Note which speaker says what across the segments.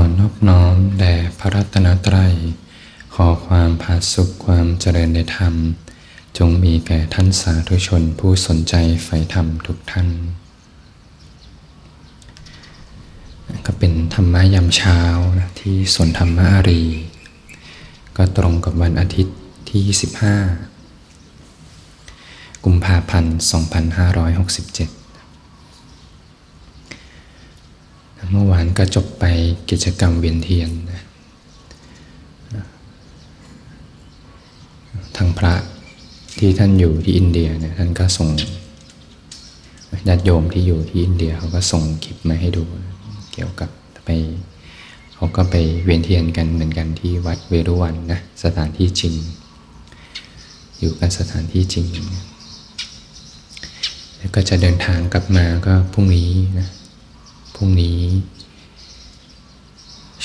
Speaker 1: อนอบน้อมแด่พระรัตนตรัย ขอความผาสุขความเจริญในธรรม จงมีแก่ท่านสาธุชนผู้สนใจใฝ่ธรรมทุกท่าน ก็เป็นธรรมะยามเช้านะที่สวนธรรมอารี ก็ตรงกับวันอาทิตย์ที่ 25 กุมภาพันธ์ 2567 เมื่อวานก็จบไปกิจกรรมเวียนเทียนนะทางพระที่ท่านอยู่ที่อินเดียเนี่ยท่านก็ส่งญาติโยมที่อยู่ที่อินเดียเขาก็ส่งคลิปมาให้ดู เกี่ยวกับไปเขาก็ไปเวียนเทียนกันเหมือนกันที่วัดเวรุวันนะสถานที่จริง อยู่กันสถานที่จริง แล้วก็จะเดินทางกลับมาก็พรุ่งนี้นะ พรุ่งนี้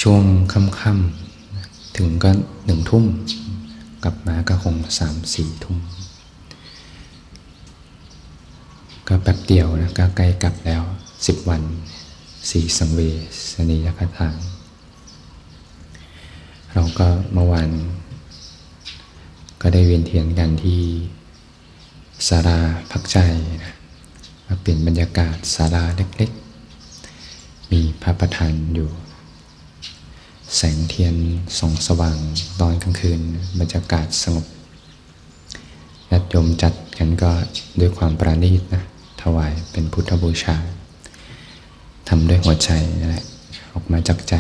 Speaker 1: ช่วงค่ำๆถึงก็หนึ่งทุ่ม กลับมาก็คงสามสี่ทุ่ม ก็แป๊บเดียวนะก็ใกล้กลับแล้วสิบวันสี่สังเวสนียคถาเราก็เมื่อวานก็ได้เวียนเทียนกันที่ศาลาพักใจนะเปลี่ยนบรรยากาศศาลาเล็ก มีพระประธานอยู่ แสงเทียนส่องสว่างตอนกลางคืนบรรยากาศสงบญาติโยมจัดกันก็ด้วยความปราณีตนะถวายเป็นพุทธบูชาทำด้วยหัวใจนั่นแหละออกมาจากใจ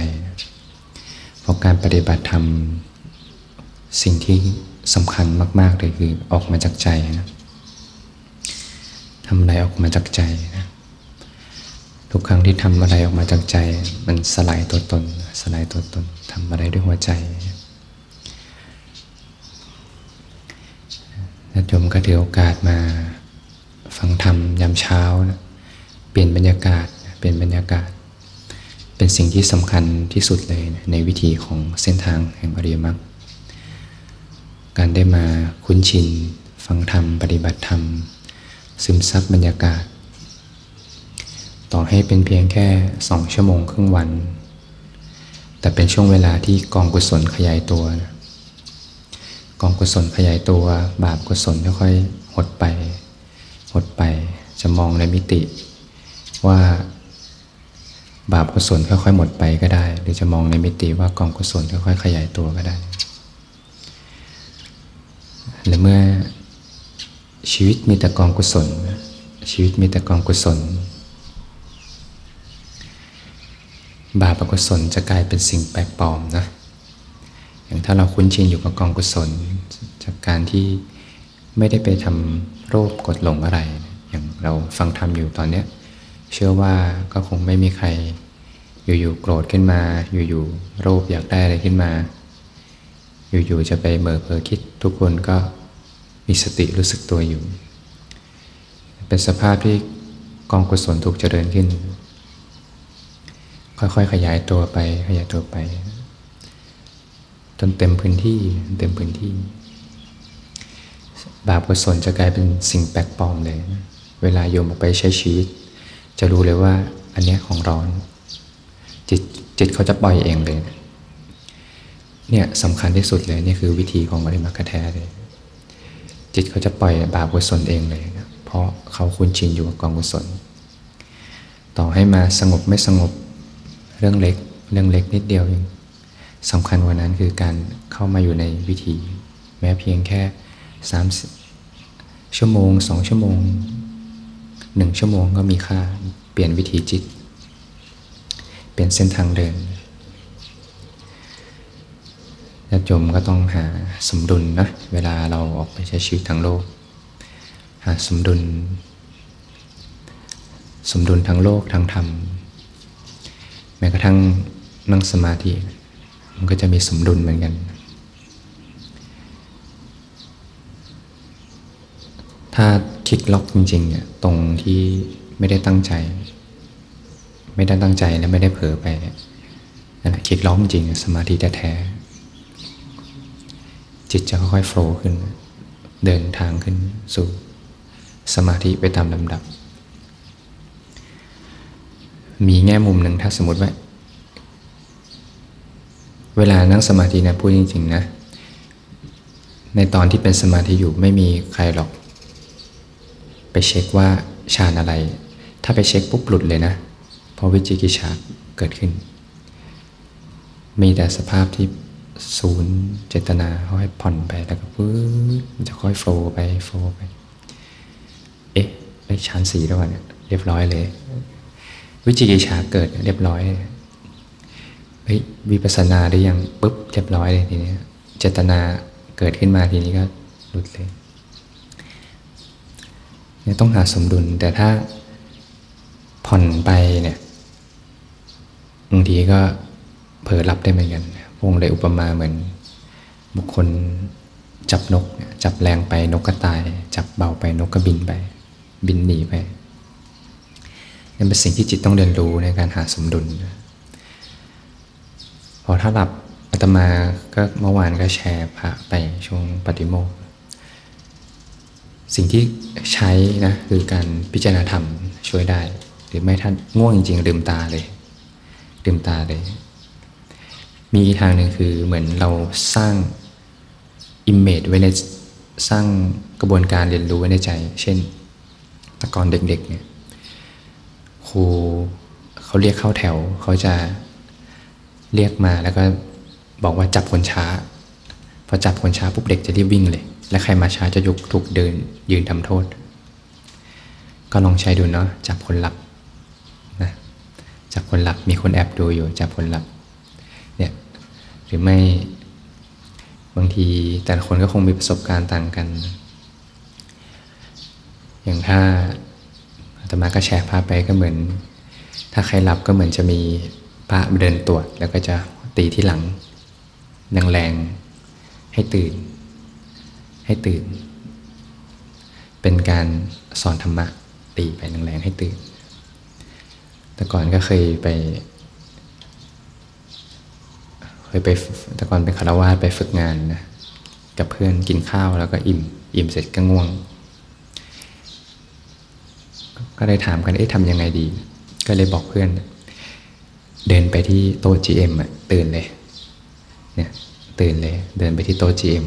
Speaker 1: เพราะการปฏิบัติธรรมสิ่งที่สำคัญมาก ๆ เลยคือออกมาจากใจนะทำอะไรออกมาจากใจนะ ทุกครั้งที่ทำอะไรออกมาจากใจ มันสลายตัวตน สลายตัวตนทำอะไรด้วยหัวใจญาติโยมก็ถือโอกาสมาฟังธรรมยามเช้านะเปลี่ยนบรรยากาศเปลี่ยนบรรยากาศ เป็นสิ่งที่สำคัญที่สุดเลยนะในวิธีของเส้นทางแห่งอริยมรรคการได้มาคุ้นชิน ฟังธรรม ปฏิบัติธรรม ซึมซับบรรยากาศ ต่อให้เป็นเพียงแค่สองชั่วโมงครึ่งวัน แต่เป็นช่วงเวลาที่กองกุศลขยายตัวนะกองกุศลขยายตัว บาปกุศลค่อยๆหดไป หดไปจะมองในมิติ ว่า บาปกุศลค่อยๆหมดไปก็ได้ หรือจะมองในมิติว่ากองกุศลค่อยๆขยายตัวก็ได้หรือเมื่อชีวิตมีแต่กองกุศล ชีวิตมีแต่กองกุศล บาปอกุศลจะกลายเป็นสิ่งแปลกปลอมนะอย่างถ้าเราคุ้นชินอยู่กับกองกุศล จากการที่ไม่ได้ไปทำโรคกดหลงอะไร อย่างเราฟังธรรมอยู่ตอนเนี้ยเชื่อว่าก็คงไม่มีใครอยู่ๆโกรธขึ้นมา อยู่ๆโรคอยากได้อะไรขึ้นมา อยู่ๆจะไปเมื่อเพอคิด ทุกคนก็มีสติรู้สึกตัวอยู่ เป็นสภาพที่กองกุศลถูกเจริญขึ้น ค่อยๆ ขยายตัวไป ขยายตัวไป จนเต็มพื้นที่เต็มพื้นที่ บาปกุศลจะกลายเป็นสิ่งแปลกปลอมเลย เวลาโยมออกไปใช้ชีวิต จะรู้เลยว่า อันนี้ของร้อน จิตจิตเขาจะปล่อยเองเลย เนี่ยสำคัญที่สุดเลย นี่คือวิธีของอริมักแท้เลย จิตเขาจะปล่อยบาปกุศลเองเลยนะเพราะเขาคุ้นชินอยู่กับกองกุศล ต่อให้มาสงบไม่สงบ เรื่องเล็กเรื่องเล็กนิดเดียวเองสำคัญกว่านั้นคือการเข้ามาอยู่ในวิธีแม้เพียงแค่สามชั่วโมงสองชั่วโมงหนึ่งชั่วโมงก็มีค่าเปลี่ยนวิธีจิต เปลี่ยนเส้นทางเดินญาติโยมก็ต้องหาสมดุลนะเวลาเราออกไปใช้ชีวิตทางโลก หาสมดุล สมดุลทางโลกทางธรรม แม้กระทั่งนั่งสมาธิ มันก็จะมีสมดุลเหมือนกัน ถ้าคลิกล็อกจริงๆเนี่ยตรงที่ไม่ได้ตั้งใจ ไม่ได้ตั้งใจและไม่ได้เผลอไปนั่นแหละคลิกล็อกจริงสมาธิแท้จิตจะค่อยๆโฟล์ขึ้น เดินทางขึ้นสู่สมาธิไปตามลำดับ มีแง่มุมหนึ่งถ้าสมมติว่า เวลานั่งสมาธินะพูดจริง ๆ นะ ในตอนที่เป็นสมาธิอยู่ไม่มีใครหรอก ไปเช็คว่าฌานอะไร ถ้าไปเช็คปุ๊บหลุดเลยนะเพราะวิจิกิจฉาเกิดขึ้น มีแต่สภาพที่ศูนย์เจตนาค่อยผ่อนไปแล้วก็ปื๊ดมันจะค่อยโฟล์ไปโฟล์ไป เอ๊ะไอ้ชั้นสีแล้วเนี่ยเรียบร้อยเลย วิจิกิจฉาเกิดเรียบร้อยเฮ้ยวิปัสสนาได้ยังปุ๊บเรียบร้อยเลยทีนี้เจตนาเกิดขึ้นมาทีนี้ก็หลุดเลยเนี่ยต้องหาสมดุล แต่ถ้าผ่อนไปเนี่ยบางทีก็เผลอหลับได้เหมือนกันวงเลยอุปมาเหมือน บุคคลจับนก จับแรงไปนกก็ตาย จับเบาไปนกก็บินไป บินหนีไป นี่เป็นสิ่งที่จิตต้องเรียนรู้ในการหาสมดุล พอถ้าหลับอาตมาก็เมื่อวานก็แชร์พระไปช่วงปฏิโมกข์สิ่งที่ใช้นะคือการพิจารณาธรรมช่วยได้ หรือไม่ท่านง่วงจริงๆลืมตาเลยลืมตาเลย มีอีกทางหนึ่งคือเหมือนเราสร้างอิมเมจไว้ในสร้างกระบวนการเรียนรู้ไว้ในใจ เช่นตะกอนเด็กๆเนี่ย ครูเขาเรียกเข้าแถว เขาจะเรียกมาแล้วก็บอกว่าจับคนช้า พอจับคนช้าปุ๊บเด็กจะรีบวิ่งเลย และใครมาช้าจะยุกถูกเดินยืนทำโทษ ก็ลองใช้ดูเนาะจับคนหลับนะจับคนหลับมีคนแอบดูอยู่จับคนหลับเนี่ยหรือไม่บางทีแต่ละคนก็คงมีประสบการณ์ต่างกัน อย่างถ้า ตมาก็แชร์ภาพไปก็เหมือน ถ้าใครหลับก็เหมือนจะมีพระเดินตรวจแล้วก็จะตีที่หลังแรงๆให้ตื่น ให้ตื่น เป็นการสอนธรรมะตีไปแรงๆให้ตื่น แต่ก่อนก็เคยไป เคยไปแต่ก่อนเป็นคารวาสไปฝึกงานนะกับเพื่อนกินข้าวแล้วก็อิ่ม อิ่มเสร็จก็ง่วง ก็เลยถามกันเอ๊ะทำยังไงดี ก็เลยบอกเพื่อน เดินไปที่โต๊ะ GM อะตื่นเลยเนี่ยตื่นเลย เดินไปที่โต๊ะ GM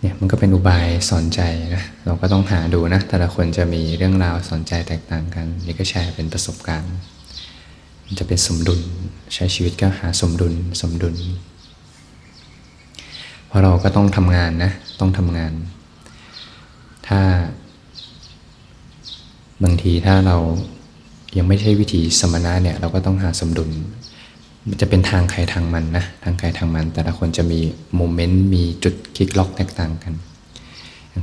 Speaker 1: เนี่ยมันก็เป็นอุบายสอนใจนะเราก็ต้องหาดูนะ แต่ละคนจะมีเรื่องราวสอนใจแตกต่างกัน นี่ก็แชร์เป็นประสบการณ์จะเป็นสมดุลใช้ชีวิตก็หาสมดุลสมดุล เพราะเราก็ต้องทำงานนะ ต้องทำงาน ถ้า บางทีถ้าเรายังไม่ใช่วิธีสมณะเนี่ยเราก็ต้องหาสมดุล มันจะเป็นทางใครทางมันนะทางใครทางมัน แต่ละคนจะมีโมเมนต์มีจุดคลิกล็อกแตกต่างกัน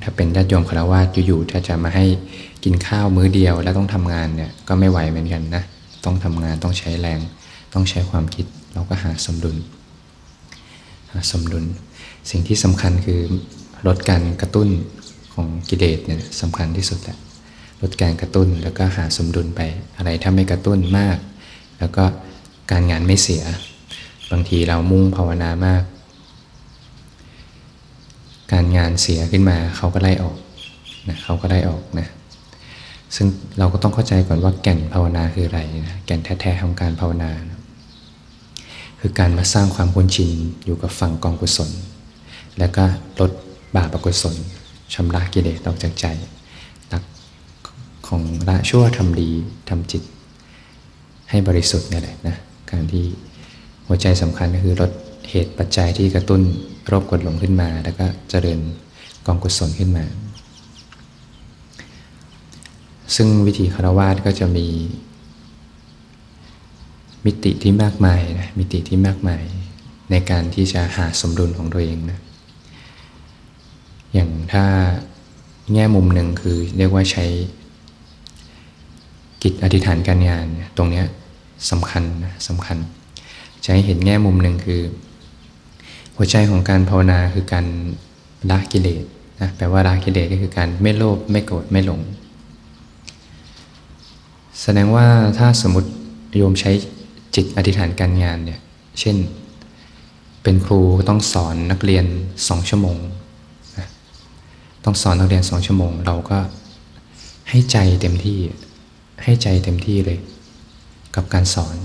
Speaker 1: ถ้าเป็นญาติโยมคารวะอยู่ๆถ้าจะมาให้กินข้าวมื้อเดียวแล้วต้องทำงานเนี่ยก็ไม่ไหวเหมือนกันนะต้องทำงานต้องใช้แรง ต้องใช้ความคิดเราก็หาสมดุลหาสมดุล สิ่งที่สำคัญคือลดการกระตุ้นของกิเลสเนี่ยสำคัญที่สุดแหละ ลดการกระตุ้นแล้วก็หาสมดุลไปอะไรถ้าไม่กระตุ้นมาก แล้วก็การงานไม่เสีย บางทีเรามุ่งภาวนามาก การงานเสียขึ้นมาเขาก็ไล่ออกนะเขาก็ไล่ออกนะซึ่งเราก็ต้องเข้าใจก่อนว่าแก่นภาวนาคืออะไรนะแก่นแท้ๆของการภาวนานะคือการมาสร้างความคุ้นชินอยู่กับฝั่งกองกุศล แล้วก็ลดบาปอกุศลชำระกิเลสออกจากใจ ของละชั่วทำดีทำจิต ให้บริสุทธิ์นี่แหละนะการที่หัวใจสำคัญก็คือลดเหตุปัจจัยที่กระตุ้นโรคกดลงขึ้นมา แล้วก็เจริญกองกุศลขึ้นมา ซึ่งวิธีคารวาสก็จะมี มิติที่มากมายนะมิติที่มากมาย ในการที่จะหาสมดุลของตัวเองนะอย่างถ้าแง่มุมหนึ่งคือเรียกว่าใช้ กิจอธิษฐานการงานตรงนี้สำคัญนะสำคัญ จะให้เห็นแง่มุมหนึ่งคือ หัวใจของการภาวนาคือการละกิเลสนะแปลว่าละกิเลสก็คือการไม่โลภไม่โกรธไม่หลง แสดงว่าถ้าสมมติโยมใช้จิตอธิษฐานการงานเนี่ยเช่น เป็นครูต้องสอนนักเรียนสองชั่วโมงต้องสอนนักเรียนสองชั่วโมง เราก็ให้ใจเต็มที่ ให้ใจเต็มที่เลย กับการสอน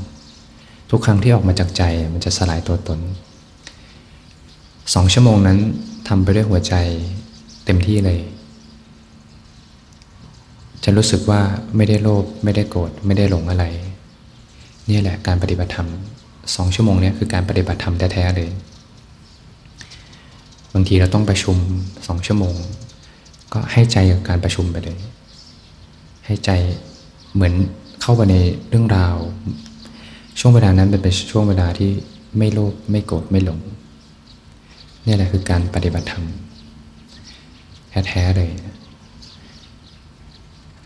Speaker 1: ทุกครั้งที่ออกมาจากใจมันจะสลายตัวตนสองชั่วโมงนั้นทำไปด้วยหัวใจเต็มที่เลย จะรู้สึกว่าไม่ได้โลภไม่ได้โกรธไม่ได้หลงอะไร นี่แหละการปฏิบัติธรรมสองชั่วโมงนี้คือการปฏิบัติธรรมแท้ๆเลย บางทีเราต้องประชุมสองชั่วโมง ก็ให้ใจกับการประชุมไปเลย ให้ใจ เหมือนเข้าไปในเรื่องราว ช่วงเวลานั้นเป็นช่วงเวลาที่ไม่โลภไม่โกรธไม่หลงนี่แหละคือการปฏิบัติธรรมแท้ๆเลย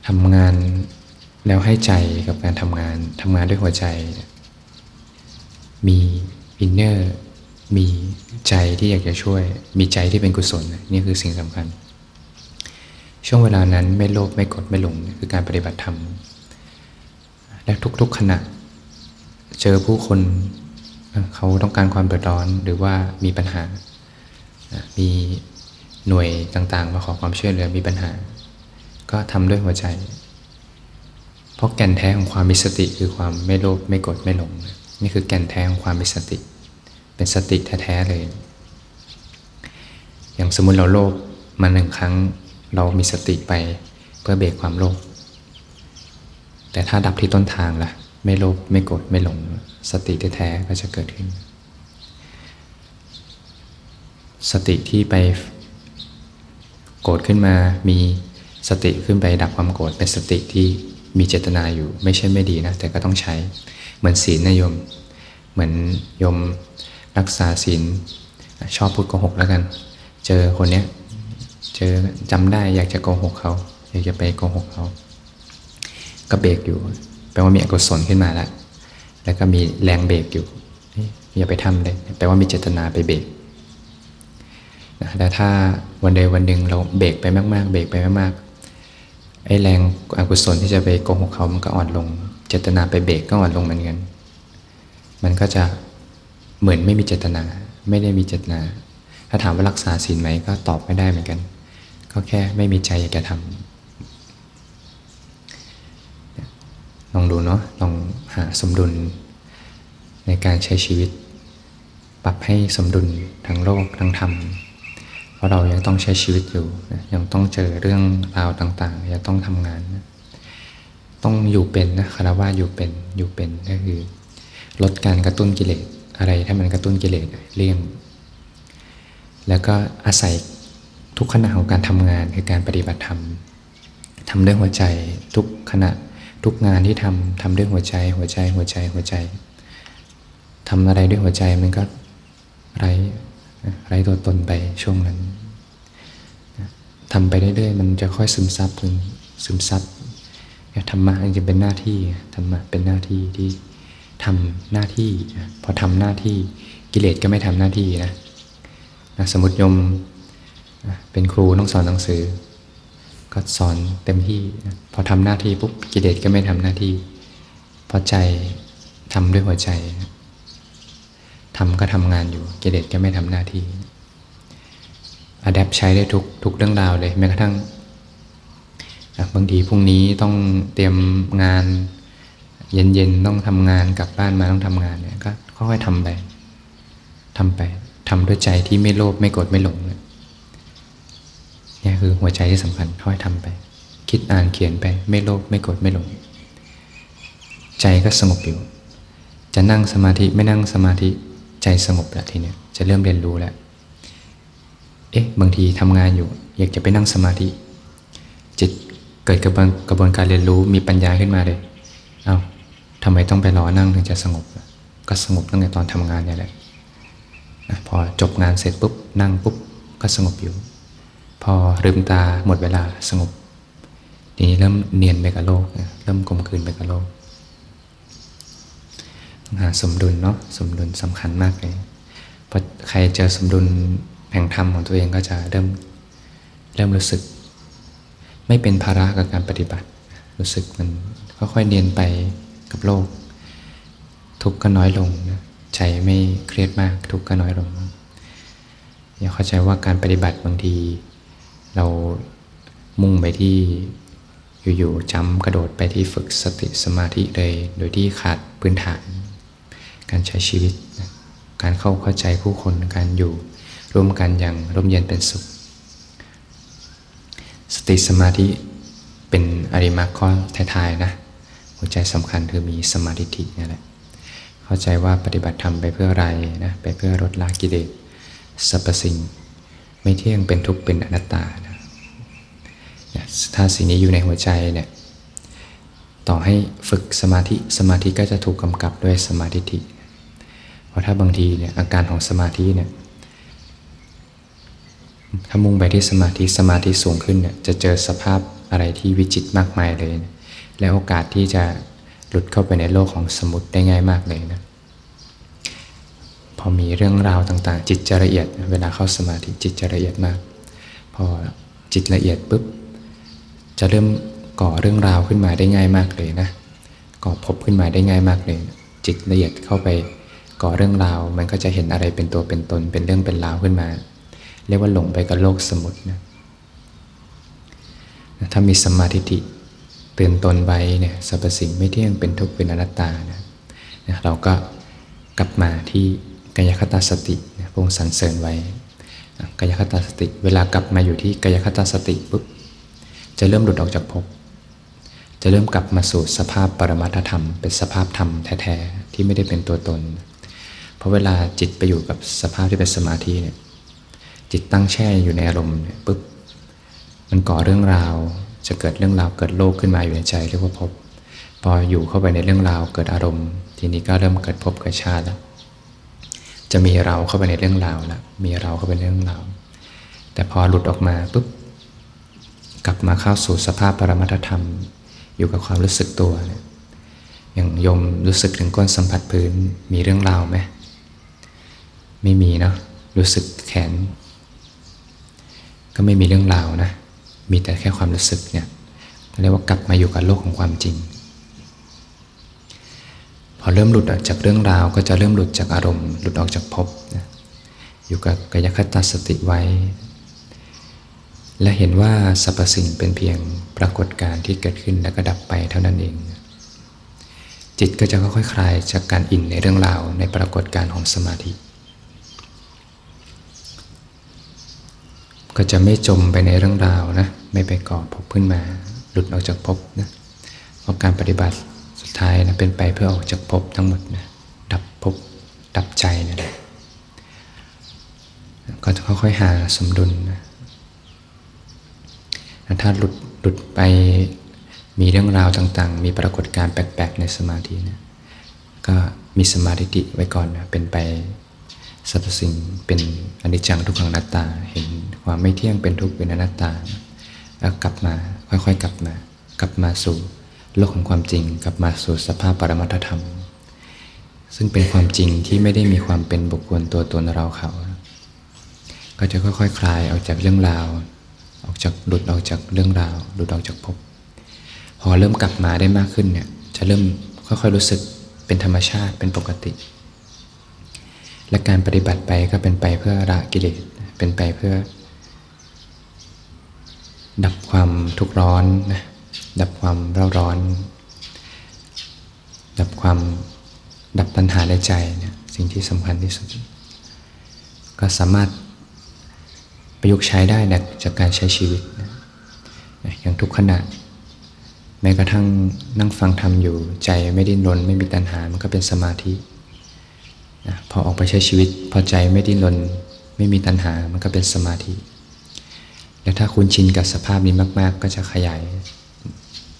Speaker 1: ทำงานแล้วให้ใจกับการทำงานทำงานด้วยหัวใจ มีอินเนอร์ มีใจที่อยากจะช่วย มีใจที่เป็นกุศล นี่คือสิ่งสำคัญ ช่วงเวลานั้นไม่โลภไม่กดไม่หลงคือการปฏิบัติธรรม และทุกๆขณะ เจอผู้คนเขาต้องการความเดือดร้อนหรือว่ามีปัญหา มีหน่วยต่างๆ มาขอความช่วยเหลือมีปัญหา ก็ทำด้วยหัวใจ เพราะแก่นแท้ของความมีสติคือความไม่โลภไม่โกรธไม่หลง นี่คือแก่นแท้ของความมีสติ เป็นสติแท้ๆเลย อย่างสมมุติเราโลภมาหนึ่งครั้งเรามีสติไปเพื่อเบรกความโลภ แต่ถ้าดับที่ต้นทางล่ะ ไม่โลภไม่โกรธไม่หลง สติแท้ๆก็จะเกิดขึ้น สติที่ไปโกรธขึ้นมามีสติขึ้นไปดับความโกรธเป็นสติที่มีเจตนาอยู่ ไม่ใช่ไม่ดีนะ แต่ก็ต้องใช้เหมือนศีลนะโยม เหมือนโยมรักษาศีลชอบพูดโกหกแล้วกัน เจอคนเนี้ย เจอจำได้อยากจะโกหกเขา อยากจะไปโกหกเขา ก็เบรกอยู่ แปลว่ามีอกุศลขึ้นมาแล้ว แล้วก็มีแรงเบรกอยู่อย่าไปทำเลยแปลว่ามีเจตนาไปเบรกนะแต่ถ้าวันใดวันหนึ่งเราเบรกไปมาก ๆ เบรกไปมากๆไอ้แรงอกุศลที่จะไปโกหกเขามันก็อ่อนลง เจตนาไปเบรกก็อ่อนลงเหมือนกันมันก็จะเหมือนไม่มีเจตนา ไม่ได้มีเจตนา ถ้าถามว่ารักษาศีลไหมก็ตอบไม่ได้เหมือนกัน ก็แค่ไม่มีใจอยากจะทำ ลองดูเนาะลองหาสมดุล ในการใช้ชีวิต ปรับให้สมดุลทั้งโลกทั้งธรรมเพราะเรายังต้องใช้ชีวิตอยู่ ยังต้องเจอเรื่องราวต่างๆยังต้องทำงาน ต้องอยู่เป็นนะคารวะอยู่เป็นอยู่เป็นก็คือ ลดการกระตุ้นกิเลสอะไรถ้ามันกระตุ้นกิเลสเลี่ยง แล้วก็อาศัยทุกขณะของการทำงานคือการปฏิบัติธรรมทำด้วยหัวใจทุกขณะ ทุกงานที่ทำทำด้วยหัวใจ หัวใจ หัวใจ หัวใจทำอะไรด้วยหัวใจมันก็ไรไร้ตัวตนไปช่วงนั้นทำไปเรื่อยๆมันจะค่อยซึมซับถึงซึมซับธรรมะจริงเป็นหน้าที่ธรรมะเป็นหน้าที่ที่ทำหน้าที่พอทำหน้าที่กิเลสก็ไม่ทำหน้าที่นะนะสมมติยมเป็นครูต้องสอนหนังสือ ก็สอนเต็มที่ พอทำหน้าที่ปุ๊บกิเลสก็ไม่ทำหน้าที่ พอใจทำด้วยหัวใจทำก็ทำงานอยู่กิเลสก็ไม่ทำหน้าที่อัดแอปใช้ได้ทุกทุกเรื่องราวเลยแม้กระทั่งบางทีพรุ่งนี้ต้องเตรียมงาน เย็นๆต้องทำงานกลับบ้านมาต้องทำงานเนี่ยก็ค่อยๆทำไปทำไปทำด้วยใจที่ไม่โลภไม่โกรธไม่หลง นี่ยคือหัวใจที่สำคัญค่อยทำไป คิดอ่านเขียนไป ไม่โลภไม่โกรธไม่หลง ใจก็สงบอยู่ จะนั่งสมาธิไม่นั่งสมาธิใจสงบแล้วทีเนี้ยจะเริ่มเรียนรู้แล้วเอ๊ะบางทีทำงานอยู่ อยากจะไปนั่งสมาธิจิตเกิดกระบวนกระบวนการเรียนรู้มีปัญญาขึ้นมาเลยเอา้าทำไมต้องไปรอนั่งถึงจะสงบ ก็สงบตั้งแต่ตอนทำงานเนี่ยแหละพอจบงานเสร็จปุ๊บนั่งปุ๊บก็สงบอยู่ พอลืมตาหมดเวลาสงบทีนี้เริ่มเนียนไปกับโลก เริ่มกลมกลืนไปกับโลกหาสมดุลเนาะสมดุลสำคัญมากเลยพอใครเจอสมดุลแห่งธรรมของตัวเองก็จะเริ่มเริ่มรู้สึก ไม่เป็นภาระกับการปฏิบัติ รู้สึกมันค่อยๆเนียนไปกับโลก ทุกข์ก็น้อยลงนะใจไม่เครียดมาก ทุกข์ก็น้อยลงอย่าเข้าใจว่าการปฏิบัติบางที เรามุ่งไปที่อยู่ๆจำกระโดดไปที่ฝึกสติสมาธิเลย โดยที่ขาดพื้นฐาน การใช้ชีวิต การเข้าเข้าใจผู้คนการอยู่ร่วมกันอย่างร่มเย็นเป็นสุข สติสมาธิเป็นอริมักข้อท้ายๆนะหัวใจสำคัญคือมีสมาธินี่แหละเข้าใจว่าปฏิบัติธรรมไปเพื่ออะไรนะไปเพื่อลดละกิเลสสรรพสิ่ง ไม่เที่ยงเป็นทุกข์เป็นอนัตตา ถ้าสิ่งนี้อยู่ในหัวใจเนี่ยต่อให้ฝึกสมาธิสมาธิก็จะถูกกำกับด้วยสมาธิิเพราะถ้าบางทีเนี่ยอาการของสมาธิเนี่ยถ้ามุ่งไปที่สมาธิสมาธิสูงขึ้นเนี่ยจะเจอสภาพอะไรที่วิจิตมากมายเลย และโอกาสที่จะหลุดเข้าไปในโลกของสมุติได้ง่ายมากเลยนะพอมีเรื่องราวต่างๆ จิตจะละเอียด เวลาเข้าสมาธิจิตจะละเอียดมาก พอจิตละเอียดปุ๊บ จะเริ่มก่อเรื่องราวขึ้นมาได้ง่ายมากเลยนะก่อพบขึ้นมาได้ง่ายมากเลย จิตละเอียดเข้าไปก่อเรื่องราว มันก็จะเห็นอะไรเป็นตัวเป็นตนเป็นเรื่องเป็นราวขึ้นมา เรียกว่าหลงไปกับโลกสมุตินะถ้ามีสมาธิิเตือนตนไว้เนี่ยสรรพสิ่งไม่เที่ยงเป็นทุกข์เป็นอนัตตานะนะเราก็กลับมาที่กายคตาสตินะพงสันเสริญไว้กายคตาสติ เวลากลับมาอยู่ที่กายคตาสติปุ๊บ จะเริ่มหลุดออกจากภพจะเริ่มกลับมาสู่สภาพปรมัตธรรม เป็นสภาพธรรมแท้ๆที่ไม่ได้เป็นตัวตน เพราะเวลาจิตไปอยู่กับสภาพที่เป็นสมาธิเนี่ยจิตตั้งแช่อยู่ในอารมณ์ปุ๊บมันก่อเรื่องราวจะเกิดเรื่องราวเกิดโลกขึ้นมาอยู่ในใจเรียกว่าภพพออยู่เข้าไปในเรื่องราวเกิดอารมณ์ ทีนี้ก็เริ่มเกิดภพเกิดชาติแล้ว จะมีเราเข้าไปในเรื่องราวแล้วมีเราเข้าไปในเรื่องราวแต่พอหลุดออกมาปุ๊บ กลับมาเข้าสู่สภาพปรมัตธรรม อยู่กับความรู้สึกตัวเนี่ยอย่างยมรู้สึกถึงก้นสัมผัสพื้นมีเรื่องราวไหมไม่มีเนาะรู้สึกแขน ก็ไม่มีเรื่องราวนะ มีแต่แค่ความรู้สึกเนี่ยเรียกว่ากลับมาอยู่กับโลกของความจริง พอเริ่มหลุดออกจากเรื่องราว ก็จะเริ่มหลุดจากอารมณ์ หลุดออกจากภพนะอยู่กับกายคตาสติไว้ และเห็นว่าสรรพสิ่งเป็นเพียงปรากฏการณ์ที่เกิดขึ้นแล้วก็ดับไปเท่านั้นเอง จิตก็จะค่อยๆคลายจากการอินในเรื่องราวในปรากฏการณ์ของสมาธิ ก็จะไม่จมไปในเรื่องราวนะไม่ไปก่อพบขึ้นมา หลุดออกจากภพนะเพราะการปฏิบัติสุดท้ายนะเป็นไปเพื่อออกจากภพทั้งหมดนะดับภพดับใจนะก็จะค่อยๆหาสมดุลนะ ถ้าหลุดหลุดไปมีเรื่องราวต่างๆ มีปรากฏการณ์แปลกๆในสมาธินะก็มีสมาธิไว้ก่อนนะเป็นไปสรรพสิ่งเป็นอนิจจังทุกขังนัตตา เห็นความไม่เที่ยงเป็นทุกข์เป็นอนัตตาแล้วกลับมาค่อยๆกลับมา กลับมาสู่โลกของความจริง กลับมาสู่สภาพปรมัตธรรม ซึ่งเป็นความจริงที่ไม่ได้มีความเป็นบุคคลตัวตนเราเขา ก็จะค่อยๆคคลายออกจากเรื่องราว ออกจากหลุดออกจากเรื่องราว หลุดออกจากภพพอเริ่มกลับมาได้มากขึ้นเนี่ยจะเริ่มค่อยๆรู้สึกเป็นธรรมชาติเป็นปกติ และการปฏิบัติไปก็เป็นไปเพื่อละกิเลสเป็นไปเพื่อ ดับความทุกข์ร้อนนะดับความเร่าร้อน ดับความดับปัญหาในใจเนี่ยสิ่งที่สำคัญที่สุด ก็สามารถ ประยุกต์ใช้ได้นะจากการใช้ชีวิตนะอย่างทุกขณะ แม้กระทั่งนั่งฟังธรรมอยู่ใจไม่ดิ้นรนไม่มีตัณหา มันก็เป็นสมาธินะพอออกไปใช้ชีวิต พอใจไม่ดิ้นรนไม่มีตัณหา มันก็เป็นสมาธิ และถ้าคุณชินกับสภาพนี้มาก ๆ ก็จะขยาย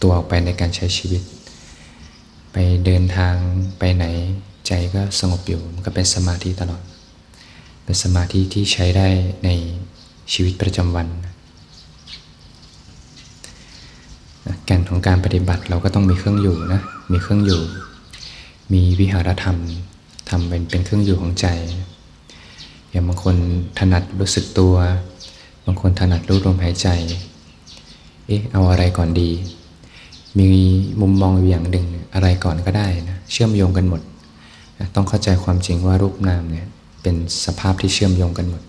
Speaker 1: ตัวออกไปในการใช้ชีวิต ไปเดินทางไปไหนใจก็สงบอยู่มันก็เป็นสมาธิตลอด เป็นสมาธิที่ใช้ได้ใน ชีวิตประจำวัน แก่นของการปฏิบัติเราก็ต้องมีเครื่องอยู่นะ มีเครื่องอยู่ มีวิหารธรรมทำเป็นเป็นเครื่องอยู่ของใจ อย่างบางคนถนัดรู้สึกตัว บางคนถนัดรู้ลมหายใจ เอ๊ะ เอาอะไรก่อนดี มีมุมมองอย่างหนึ่งอะไรก่อนก็ได้นะ เชื่อมโยงกันหมด ต้องเข้าใจความจริงว่ารูปนามเนี่ยเป็นสภาพที่เชื่อมโยงกันหมด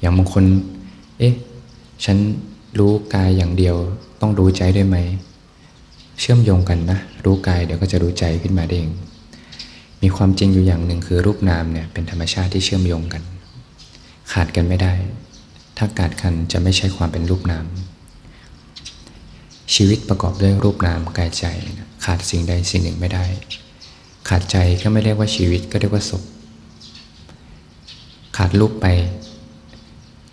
Speaker 1: อย่างบางคน เอ๊ะ ฉันรู้กายอย่างเดียว ต้องรู้ใจด้วยไหม เชื่อมโยงกันนะ รู้กายเดี๋ยวก็จะรู้ใจขึ้นมาเอง มีความจริงอยู่อย่างหนึ่งคือรูปนามเนี่ยเป็นธรรมชาติที่เชื่อมโยงกัน ขาดกันไม่ได้ ถ้าขาดกันจะไม่ใช่ความเป็นรูปนาม ชีวิตประกอบด้วยรูปนามกายใจ ขาดสิ่งใดสิ่งหนึ่งไม่ได้ ขาดใจก็ไม่เรียกว่าชีวิตก็เรียกว่าศพขาดรูปไป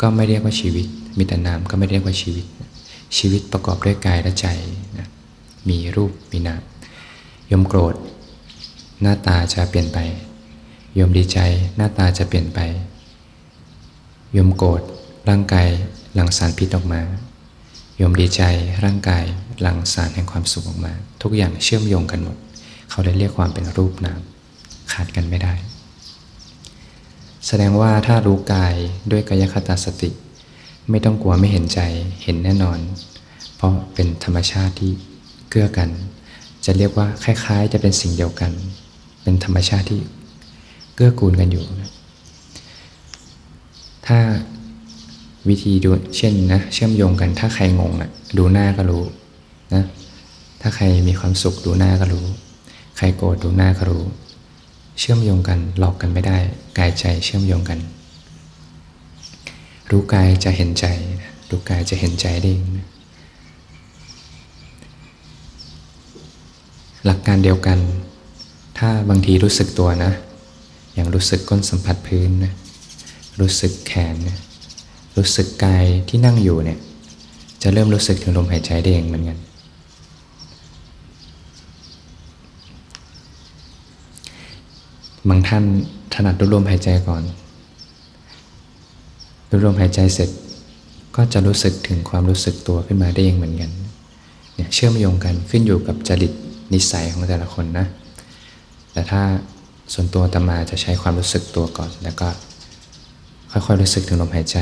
Speaker 1: ก็ไม่เรียกว่าชีวิต มีแต่นามก็ไม่เรียกว่าชีวิต ชีวิตประกอบด้วยกายและใจนะมีรูปมีนามยมโกรธ หน้าตาจะเปลี่ยนไปยมดีใจหน้าตาจะเปลี่ยนไปยมโกรธร่างกายหลั่งสารพิษออกมายมดีใจร่างกายหลั่งสารแห่งความสุขออกมา ทุกอย่างเชื่อมโยงกันหมด เขาได้เรียกความเป็นรูปนามขาดกันไม่ได้ แสดงว่าถ้ารู้กายด้วยกายคตาสติ ไม่ต้องกลัวไม่เห็นใจเห็นแน่นอน เพราะเป็นธรรมชาติที่เกื้อกัน จะเรียกว่าคล้ายๆ จะเป็นสิ่งเดียวกัน เป็นธรรมชาติที่เกื้อกูลกันอยู่ ถ้าวิธีดูเช่นนะเชื่อมโยงกันถ้าใครงงอะดูหน้าก็รู้นะถ้าใครมีความสุขดูหน้าก็รู้ ใครโกรธดูหน้าก็รู้ เชื่อมโยงกันหลอกกันไม่ได้ กายใจเชื่อมโยงกัน รู้กายจะเห็นใจรู้กายจะเห็นใจได้เองหลักการเดียวกัน ถ้าบางทีรู้สึกตัวนะ อย่างรู้สึกก้นสัมผัสพื้นนะรู้สึกแขนนะรู้สึกกายที่นั่งอยู่เนี่ย จะเริ่มรู้สึกถึงลมหายใจได้เองเหมือนกัน บางท่านถนัดดูลมหายใจก่อน ดูลมหายใจเสร็จก็จะรู้สึกถึงความรู้สึกตัวขึ้นมาได้เองเหมือนกันเนี่ยเชื่อมโยงกันขึ้นอยู่กับจริตนิสัยของแต่ละคนนะ แต่ถ้าส่วนตัวตมาจะใช้ความรู้สึกตัวก่อน แล้วก็ค่อยๆรู้สึกถึงลมหายใจ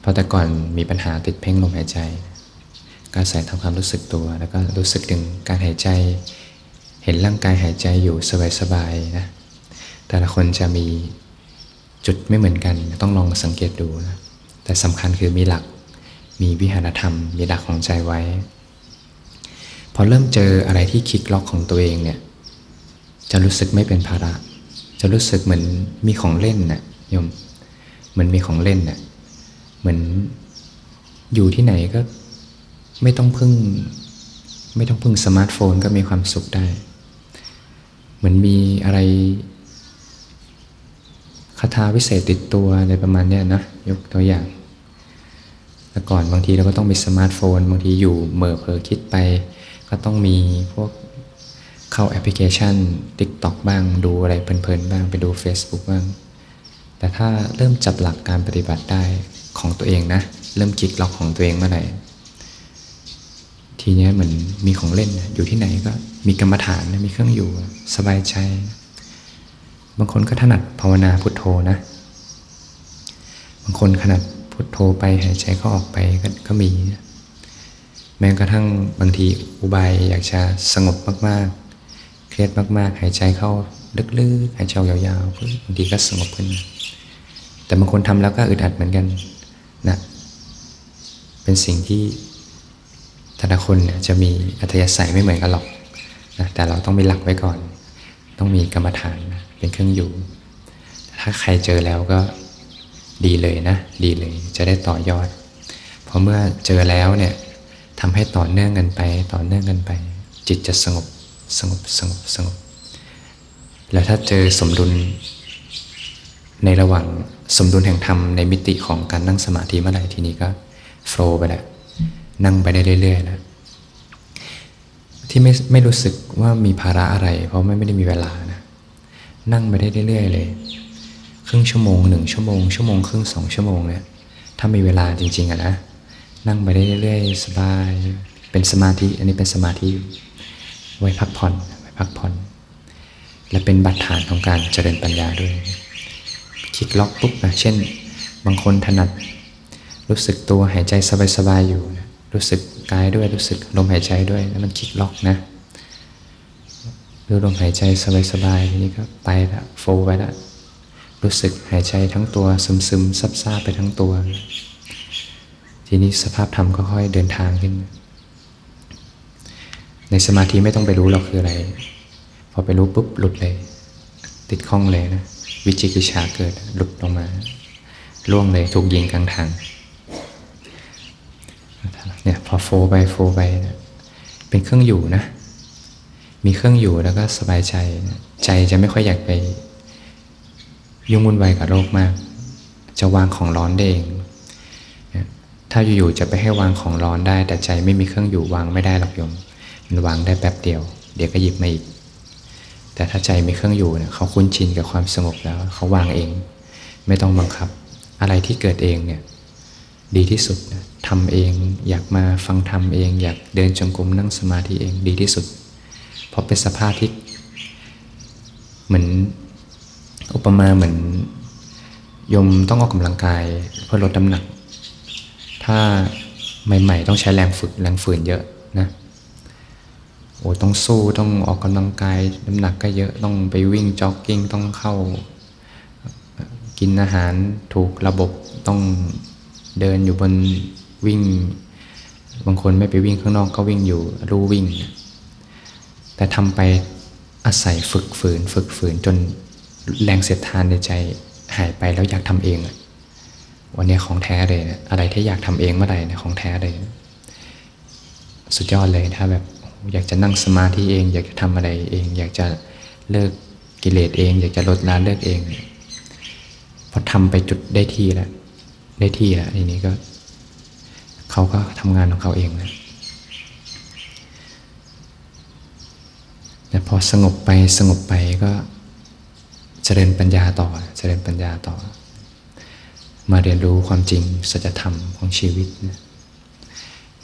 Speaker 1: เพราะแต่ก่อนมีปัญหาติดเพ่งลมหายใจ ก็ใส่ทำความรู้สึกตัว แล้วก็รู้สึกถึงการหายใจ เห็นร่างกายหายใจอยู่สบายๆนะแต่ละคนจะมีจุดไม่เหมือนกันต้องลองสังเกตดูนะแต่สำคัญคือมีหลักมีวิหารธรรม มีหลักของใจไว้ พอเริ่มเจออะไรที่คลิกล็อกของตัวเองเนี่ยจะรู้สึกไม่เป็นภาระ จะรู้สึกเหมือนมีของเล่นนะ่ะโยมเหมือนมีของเล่นนะ่ะเหมือนอยู่ที่ไหนก็ไม่ต้องพึ่ง ไม่ต้องพึ่งสมาร์ทโฟนก็มีความสุขได้ เหมือนมีอะไรคาถาวิเศษติดตัวอะไรประมาณนี้นะยกตัวอย่างแต่ก่อนบางทีเราก็ต้องมีสมาร์ทโฟน บางทีอยู่เมื่อเพอคิดไป ก็ต้องมีพวกเข้าแอปพลิเคชัน TikTok บ้างดูอะไรเพลินๆบ้างไปดู Facebook บ้าง แต่ถ้าเริ่มจับหลักการปฏิบัติได้ของตัวเองนะ เริ่มจิกล็อกของตัวเองเมื่อไหร่ทีนี้เหมือนมีของเล่นอยู่ที่ไหนก็ มีกรรมฐานมีเครื่องอยู่สบายใจ บางคนก็ถนัดภาวนาพุทโธนะ บางคนขนาดพุทโธไปหายใจเข้าออกไปกก็มี แม้กระทั่งบางทีอุบายอยากจะสงบมากๆ เครียดมากๆ หายใจเข้าลึกๆ หายใจยาวๆบางทีก็สงบขึ้น แต่บางคนทำแล้วก็อึดอัดเหมือนกันนะเป็นสิ่งที่แต่ละคนเนี่ยจะมีอัธยาศัยไม่เหมือนกันหรอก นะแต่เราต้องมีหลักไว้ก่อน ต้องมีกรรมฐานนะเป็นเครื่องอยู่ ถ้าใครเจอแล้วก็ดีเลยนะ ดีเลย จะได้ต่อยอด เพราะเมื่อเจอแล้วเนี่ยทำให้ต่อเนื่องกันไป ต่อเนื่องกันไป จิตจะสงบสงบสงบสงบ แล้วถ้าเจอสมดุลในระหว่างสมดุลแห่งธรรมในมิติของการนั่งสมาธิเมื่อไหร่ทีนี้ก็โฟล์ไปแล้วนั่งไปได้เรื่อยๆแล้ว ที่ไม่ไม่รู้สึกว่ามีภาระอะไร เพราะไม่ไม่ได้มีเวลานะ นั่งไปได้เรื่อยๆเลย ครึ่งชั่วโมงหนึ่งชั่วโมงชั่วโมงครึ่งสองชั่วโมงเนี่ยถ้ามีเวลาจริง ๆอะนะนั่งไปได้เรื่อยๆสบาย เป็นสมาธิ อันนี้เป็นสมาธิไว้พักผ่อนไว้พักผ่อน และเป็นบัตรฐานของการเจริญปัญญาด้วยคลิกล็อกปุ๊บนะเช่น บางคนถนัด รู้สึกตัวหายใจสบายๆอยู่ รู้สึก กายด้วยรู้สึกลมหายใจด้วยแล้วมันคลิกล็อกนะดูลมหายใจสบายๆทีนี้ก็ไปละโฟไปละรู้สึกหายใจทั้งตัวซึมๆซับซ่าไปทั้งตัว ทีนี้สภาพธรรมก็ค่อยเดินทางขึ้น ในสมาธิไม่ต้องไปรู้หรอกคืออะไร พอไปรู้ปุ๊บหลุดเลย ติดข้องเลยนะ วิจิกิจฉาเกิดหลุดลงมา ล่วงเลยถูกยิงกลางทาง เนี่ยพอโฟไปโฟไปเนะเป็นเครื่องอยู่นะ มีเครื่องอยู่แล้วก็สบายใจ ใจจะไม่ค่อยอยากไป ยุ่งวุ่นวายกับโลกมาก จะวางของร้อนได้เอง ถ้าอยู่ๆจะไปให้วางของร้อนได้ แต่ใจไม่มีเครื่องอยู่วางไม่ได้หรอกโยม มันวางได้แป๊บเดียว เดี๋ยวก็หยิบมาอีก แต่ถ้าใจมีเครื่องอยู่เนี่ยเขาคุ้นชินกับความสงบแล้ว เขาวางเอง ไม่ต้องบังคับ อะไรที่เกิดเองเนี่ย ดีที่สุดทำเอง อยากมาฟังธรรมเอง อยากเดินจงกรมนั่งสมาธิเองดีที่สุด เพราะเป็นสภาพที่เหมือนอุปมาเหมือนยมต้องออกกำลังกายเพื่อลดน้ำหนัก ถ้าใหม่ ๆ ต้องใช้แรงฝึกแรงฝืนเยอะนะโอ้ต้องสู้ต้องออกกำลังกายน้ำหนักก็เยอะต้องไปวิ่งจ็อกกิ้งต้องเข้า กินอาหารถูกระบบต้อง เดินอยู่บนวิ่ง บางคนไม่ไปวิ่งข้างนอกก็วิ่งอยู่รู้วิ่ง แต่ทำไปอาศัยฝึกฝืน ฝึกฝืนจนแรงเสียดทานในใจหายไปแล้วอยากทำเองวันนี้ของแท้เลยนะอะไรที่อยากทำเองเมื่อไหร่นะของแท้เลย สุดยอดเลยถ้าแบบอยากจะนั่งสมาธิเอง อยากจะทำอะไรเอง อยากจะเลิกกิเลสเอง อยากจะลดละเลิกเองพอทำไปจุดได้ที่แล้ว ได้ที่แล้วทีนี้ก็ เขาก็ทำงานของเขาเองนะแต่พอสงบไปสงบไปก็เจริญปัญญาต่อเจริญปัญญาต่อ มาเรียนรู้ความจริงสัจธรรมของชีวิตนะ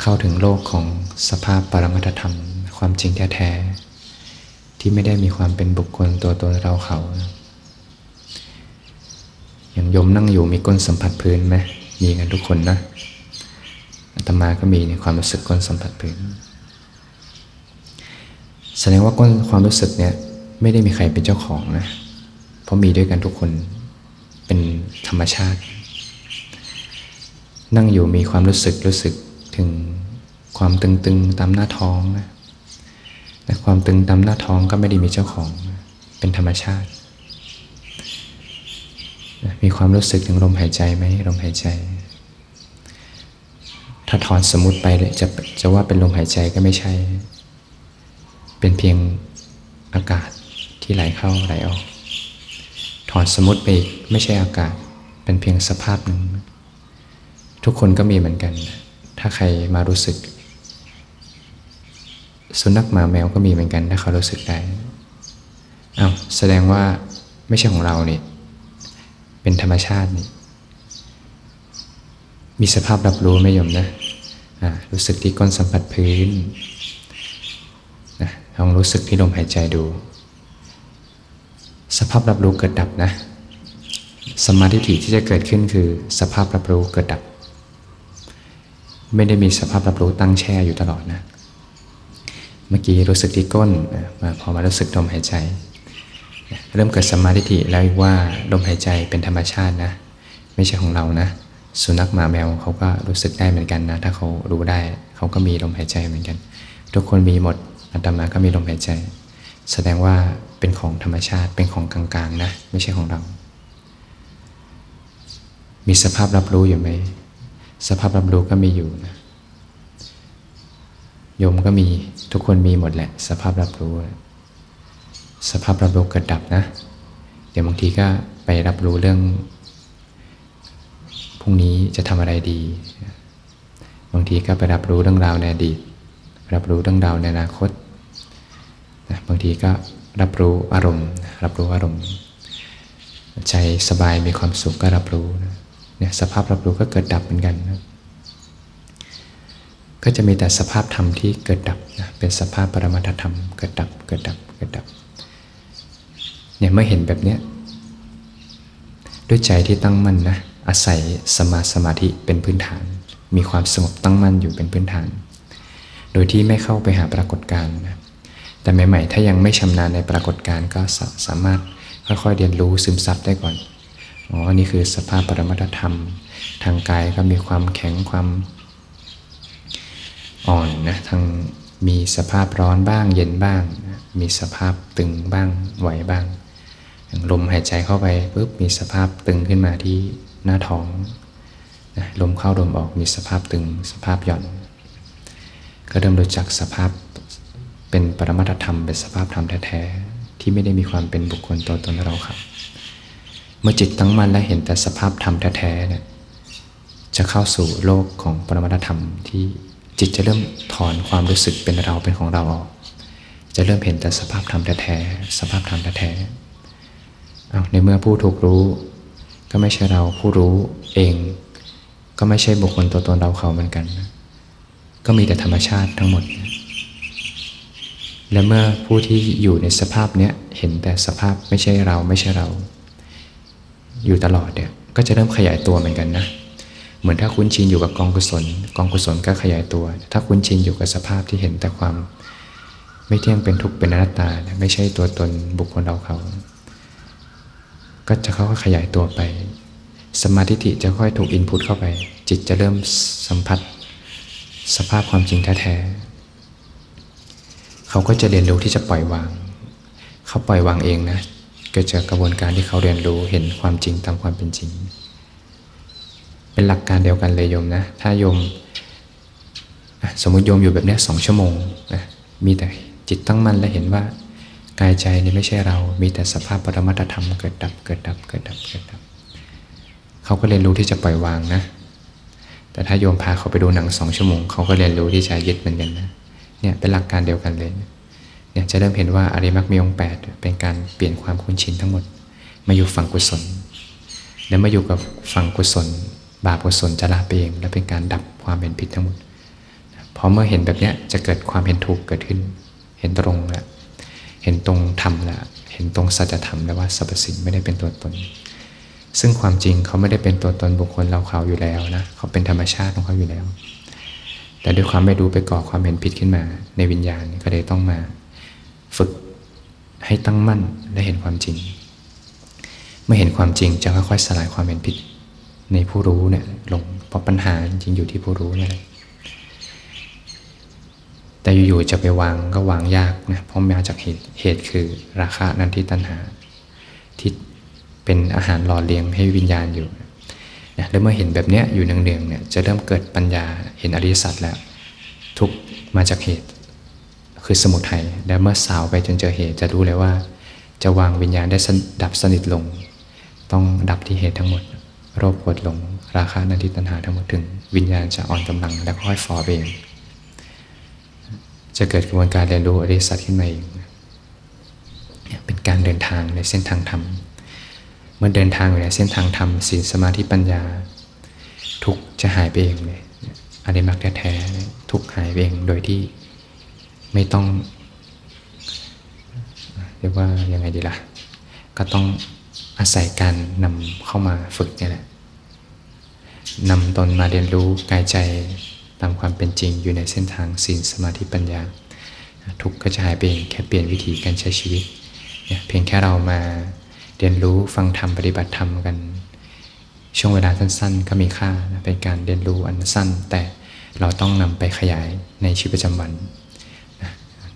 Speaker 1: เข้าถึงโลกของสภาพปรมัตธรรม ความจริงแท้ๆที่ไม่ได้มีความเป็นบุคคลตัวตนเราเขานะ อย่างยมนั่งอยู่มีก้นสัมผัสพื้นไหมมีกันทุกคนนะอาตมาก็มีในความรู้สึกก้นสัมผัสพื้น แสดงว่าก้นความรู้สึกเนี่ยไม่ได้มีใครเป็นเจ้าของนะ เพราะมีด้วยกันทุกคนเป็นธรรมชาติ นั่งอยู่มีความรู้สึกรู้สึกถึงความตึงๆตามหน้าท้องนะแต่ความตึงตามหน้าท้องก็ไม่ได้มีเจ้าของ เป็นธรรมชาติ มีความรู้สึกถึงลมหายใจไหมลมหายใจ ถ้าถอนสมมติไปเลยจะจะว่าเป็นลมหายใจก็ไม่ใช่ เป็นเพียงอากาศที่ไหลเข้าไหลออก ถอนสมมติไปอีกไม่ใช่อากาศ เป็นเพียงสภาพหนึ่ง ทุกคนก็มีเหมือนกัน ถ้าใครมารู้สึก สุนัขหมาแมวก็มีเหมือนกัน ถ้าเขารู้สึกได้อา้าวแสดงว่าไม่ใช่ของเราเนี่ย เป็นธรรมชาตินี่มีสภาพรับรู้ไม่ยมนะรู้สึกที่ก้นสัมผัสพื้นนะลองรู้สึกที่ลมหายใจดู สภาพรับรู้เกิดดับนะ สมาธิที่จะเกิดขึ้นคือสภาพรับรู้เกิดดับ ไม่ได้มีสภาพรับรู้ตั้งแช่อยู่ตลอดนะ เมื่อกี้รู้สึกที่ก้นมาพอมารู้สึกลมหายใจ เริ่มเกิดสมาธิแล้วว่าลมหายใจเป็นธรรมชาตินะ ไม่ใช่ของเรานะ สุนัขหมาแมวเขาก็รู้สึกได้เหมือนกันนะ ถ้าเขารู้ได้เขาก็มีลมหายใจเหมือนกัน ทุกคนมีหมดอาตมาก็มีลมหายใจ แสดงว่าเป็นของธรรมชาติเป็นของกลางๆนะ ไม่ใช่ของเรา มีสภาพรับรู้อยู่ไหมสภาพรับรู้ก็มีอยู่นะโยมก็มีทุกคนมีหมดแหละ สภาพรับรู้ สภาพรับรู้เกิดดับนะ เดี๋ยวบางทีก็ไปรับรู้เรื่องพรุ่งนี้จะทำอะไรดี บางทีก็ไปรับรู้เรื่องราวในอดีต รับรู้เรื่องราวในอนาคตนะบางทีก็รับรู้อารมณ์ รับรู้อารมณ์ ใจสบายมีความสุขก็รับรู้นะเนี่ยสภาพรับรู้ก็เกิดดับเหมือนกันนะก็จะมีแต่สภาพธรรมที่เกิดดับนะเป็นสภาพปรมัตธรรมเกิดดับเกิดดับเกิดดับ เนี่ยเมื่อเห็นแบบเนี้ยด้วยใจที่ตั้งมั่นนะอาศัยสมาสมาธิเป็นพื้นฐาน มีความสงบตั้งมั่นอยู่เป็นพื้นฐาน โดยที่ไม่เข้าไปหาปรากฏการณ์นะแต่ใหม่ๆ ถ้ายังไม่ชำนาญในปรากฏการณ์ก็สสามารถค่อยๆเรียนรู้ซึมซับได้ก่อนอ๋อนี่คือสภาพปรมัตธรรม ทางกายก็มีความแข็งความอ่อนนะทางมีสภาพร้อนบ้างเย็นบ้าง มีสภาพตึงบ้างไหวบ้าง อย่างลมหายใจเข้าไปปุ๊บมีสภาพตึงขึ้นมาที่หน้าท้องนะลมเข้าลมออกมีสภาพตึงสภาพหย่อน ก็เริ่มรู้จักสภาพเป็นปรมัตธรรมเป็นสภาพธรรมแท้ๆที่ไม่ได้มีความเป็นบุคคลตัวตนเราครับ เมื่อจิตตั้งมั่นและเห็นแต่สภาพธรรมแท้ๆเนี่ยจะเข้าสู่โลกของปรมัตธรรมที่จิตจะเริ่มถอนความรู้สึกเป็นเราเป็นของเราออก จะเริ่มเห็นแต่สภาพธรรมแท้ๆสภาพธรรมแท้ๆ เอาในเมื่อผู้ถูกรู้ ก็ไม่ใช่เราผู้รู้เอง ก็ไม่ใช่บุคคลตัวตนเราเขาเหมือนกันก็มีแต่ธรรมชาติทั้งหมดและเมื่อผู้ที่อยู่ในสภาพเนี้ยเห็นแต่สภาพไม่ใช่เราไม่ใช่เรา อยู่ตลอดเนี่ยก็จะเริ่มขยายตัวเหมือนกันนะ เหมือนถ้าคุ้นชินอยู่กับกองกุศล กองกุศลก็ขยายตัว ถ้าคุ้นชินอยู่กับสภาพที่เห็นแต่ความ ไม่เที่ยงเป็นทุกข์เป็นอนัตตา ไม่ใช่ตัวตนบุคคลเราเขา ก็จะเขาขยายตัวไป สมาธิิจะค่อยถูกอินพุตเข้าไป จิตจะเริ่มสัมผัส สภาพความจริงแท้ๆเขาก็จะเรียนรู้ที่จะปล่อยวาง เขาปล่อยวางเองนะเกิดจากกระบวนการที่เขาเรียนรู้เห็นความจริงตามความเป็นจริง เป็นหลักการเดียวกันเลยโยมนะ ถ้าโยมสมมติโยมอยู่แบบนี้สองชั่วโมงนะมีแต่จิตตั้งมั่นและเห็นว่า กายใจนี่ไม่ใช่เรา มีแต่สภาพปรมัตธรรมเกิดดับเกิดดับเกิดดับเกิดดับ เขาก็เรียนรู้ที่จะปล่อยวางนะ แต่ถ้าโยมพาเขาไปดูหนังสองชั่วโมง เขาก็เรียนรู้ที่จะยึดเหมือนกันนะ เนี่ยเป็นหลักการเดียวกันเลย เนี่ยจะเริ่มเห็นว่าอริมักมีองแปดเป็นการเปลี่ยนความคุ้นชินทั้งหมด มาอยู่ฝั่งกุศล แล้วมาอยู่กับฝั่งกุศล บาปกุศลจะละไปเองและเป็นการดับความเป็นผิดทั้งหมดพอเมื่อเห็นแบบนี้จะเกิดความเห็นถูกเกิดขึ้น เห็นตรงแล้ว เห็นตรงธรรมแล้วเห็นตรงสัจธรรมแล้วว่าสรรพสิ่งไม่ได้เป็นตัวตน ซึ่งความจริงเขาไม่ได้เป็นตัวตนบุคคลเราเขาอยู่แล้วนะเขาเป็นธรรมชาติของเขาอยู่แล้ว แต่ด้วยความไม่รู้ไปก่อความเห็นผิดขึ้นมา ในวิญญาณก็เลยต้องมา ฝึกให้ตั้งมั่นและเห็นความจริง เมื่อเห็นความจริงจะค่อยๆสลายความเห็นผิด ในผู้รู้เนี่ยลงเพราะปัญหาจริงอยู่ที่ผู้รู้นี่แหละ แต่อยู่ๆจะไปวางก็วางยากนะเพราะมาจากเหตุเหตุคือราคานั้นที่ตัณหา ที่เป็นอาหารหล่อเลี้ยงให้วิญญาณอยู่นะแล้วเมื่อเห็นแบบเนี้ยอยู่เนืองๆเนี่ยจะเริ่มเกิดปัญญาเห็นอริยสัจแล้ว ทุกมาจากเหตุคือสมุทัยแล้วเมื่อสาวไปจนเจอเหตุจะรู้เลยว่า จะวางวิญญาณได้ดับสนิทลง ต้องดับที่เหตุทั้งหมดโรคปวดหลง ราคานันทิตัณหาทั้งหมดถึงวิญญาณจะอ่อนกำลังแล้วค่อยฟอเอง จะเกิดกระบวนการเรียนรู้อริสัตขึ้นมาเองเป็นการเดินทางในเส้นทางธรรม เมื่อเดินทางอยู่ในเส้นทางธรรมศีลสมาธิปัญญา ทุกจะหายไปเองเลยอริมักแท้ๆทุกหายไปเองโดยที่ไม่ต้องเรียกว่ายังไงดีละ่ะ ก็ต้องอาศัยการนำเข้ามาฝึกนี่แหละนำตนมาเรียนรู้กายใจ ตามความเป็นจริงอยู่ในเส้นทางศีลสมาธิปัญญา ทุกข์ก็จะหายไปเองแค่เปลี่ยนวิธีการใช้ชีวิต เพียงแค่เรามาเรียนรู้ฟังธรรมปฏิบัติธรรมกัน ช่วงเวลาสั้นๆ ก็มีค่าเป็นการเรียนรู้อันสั้น แต่เราต้องนำไปขยายในชีวิตประจำวัน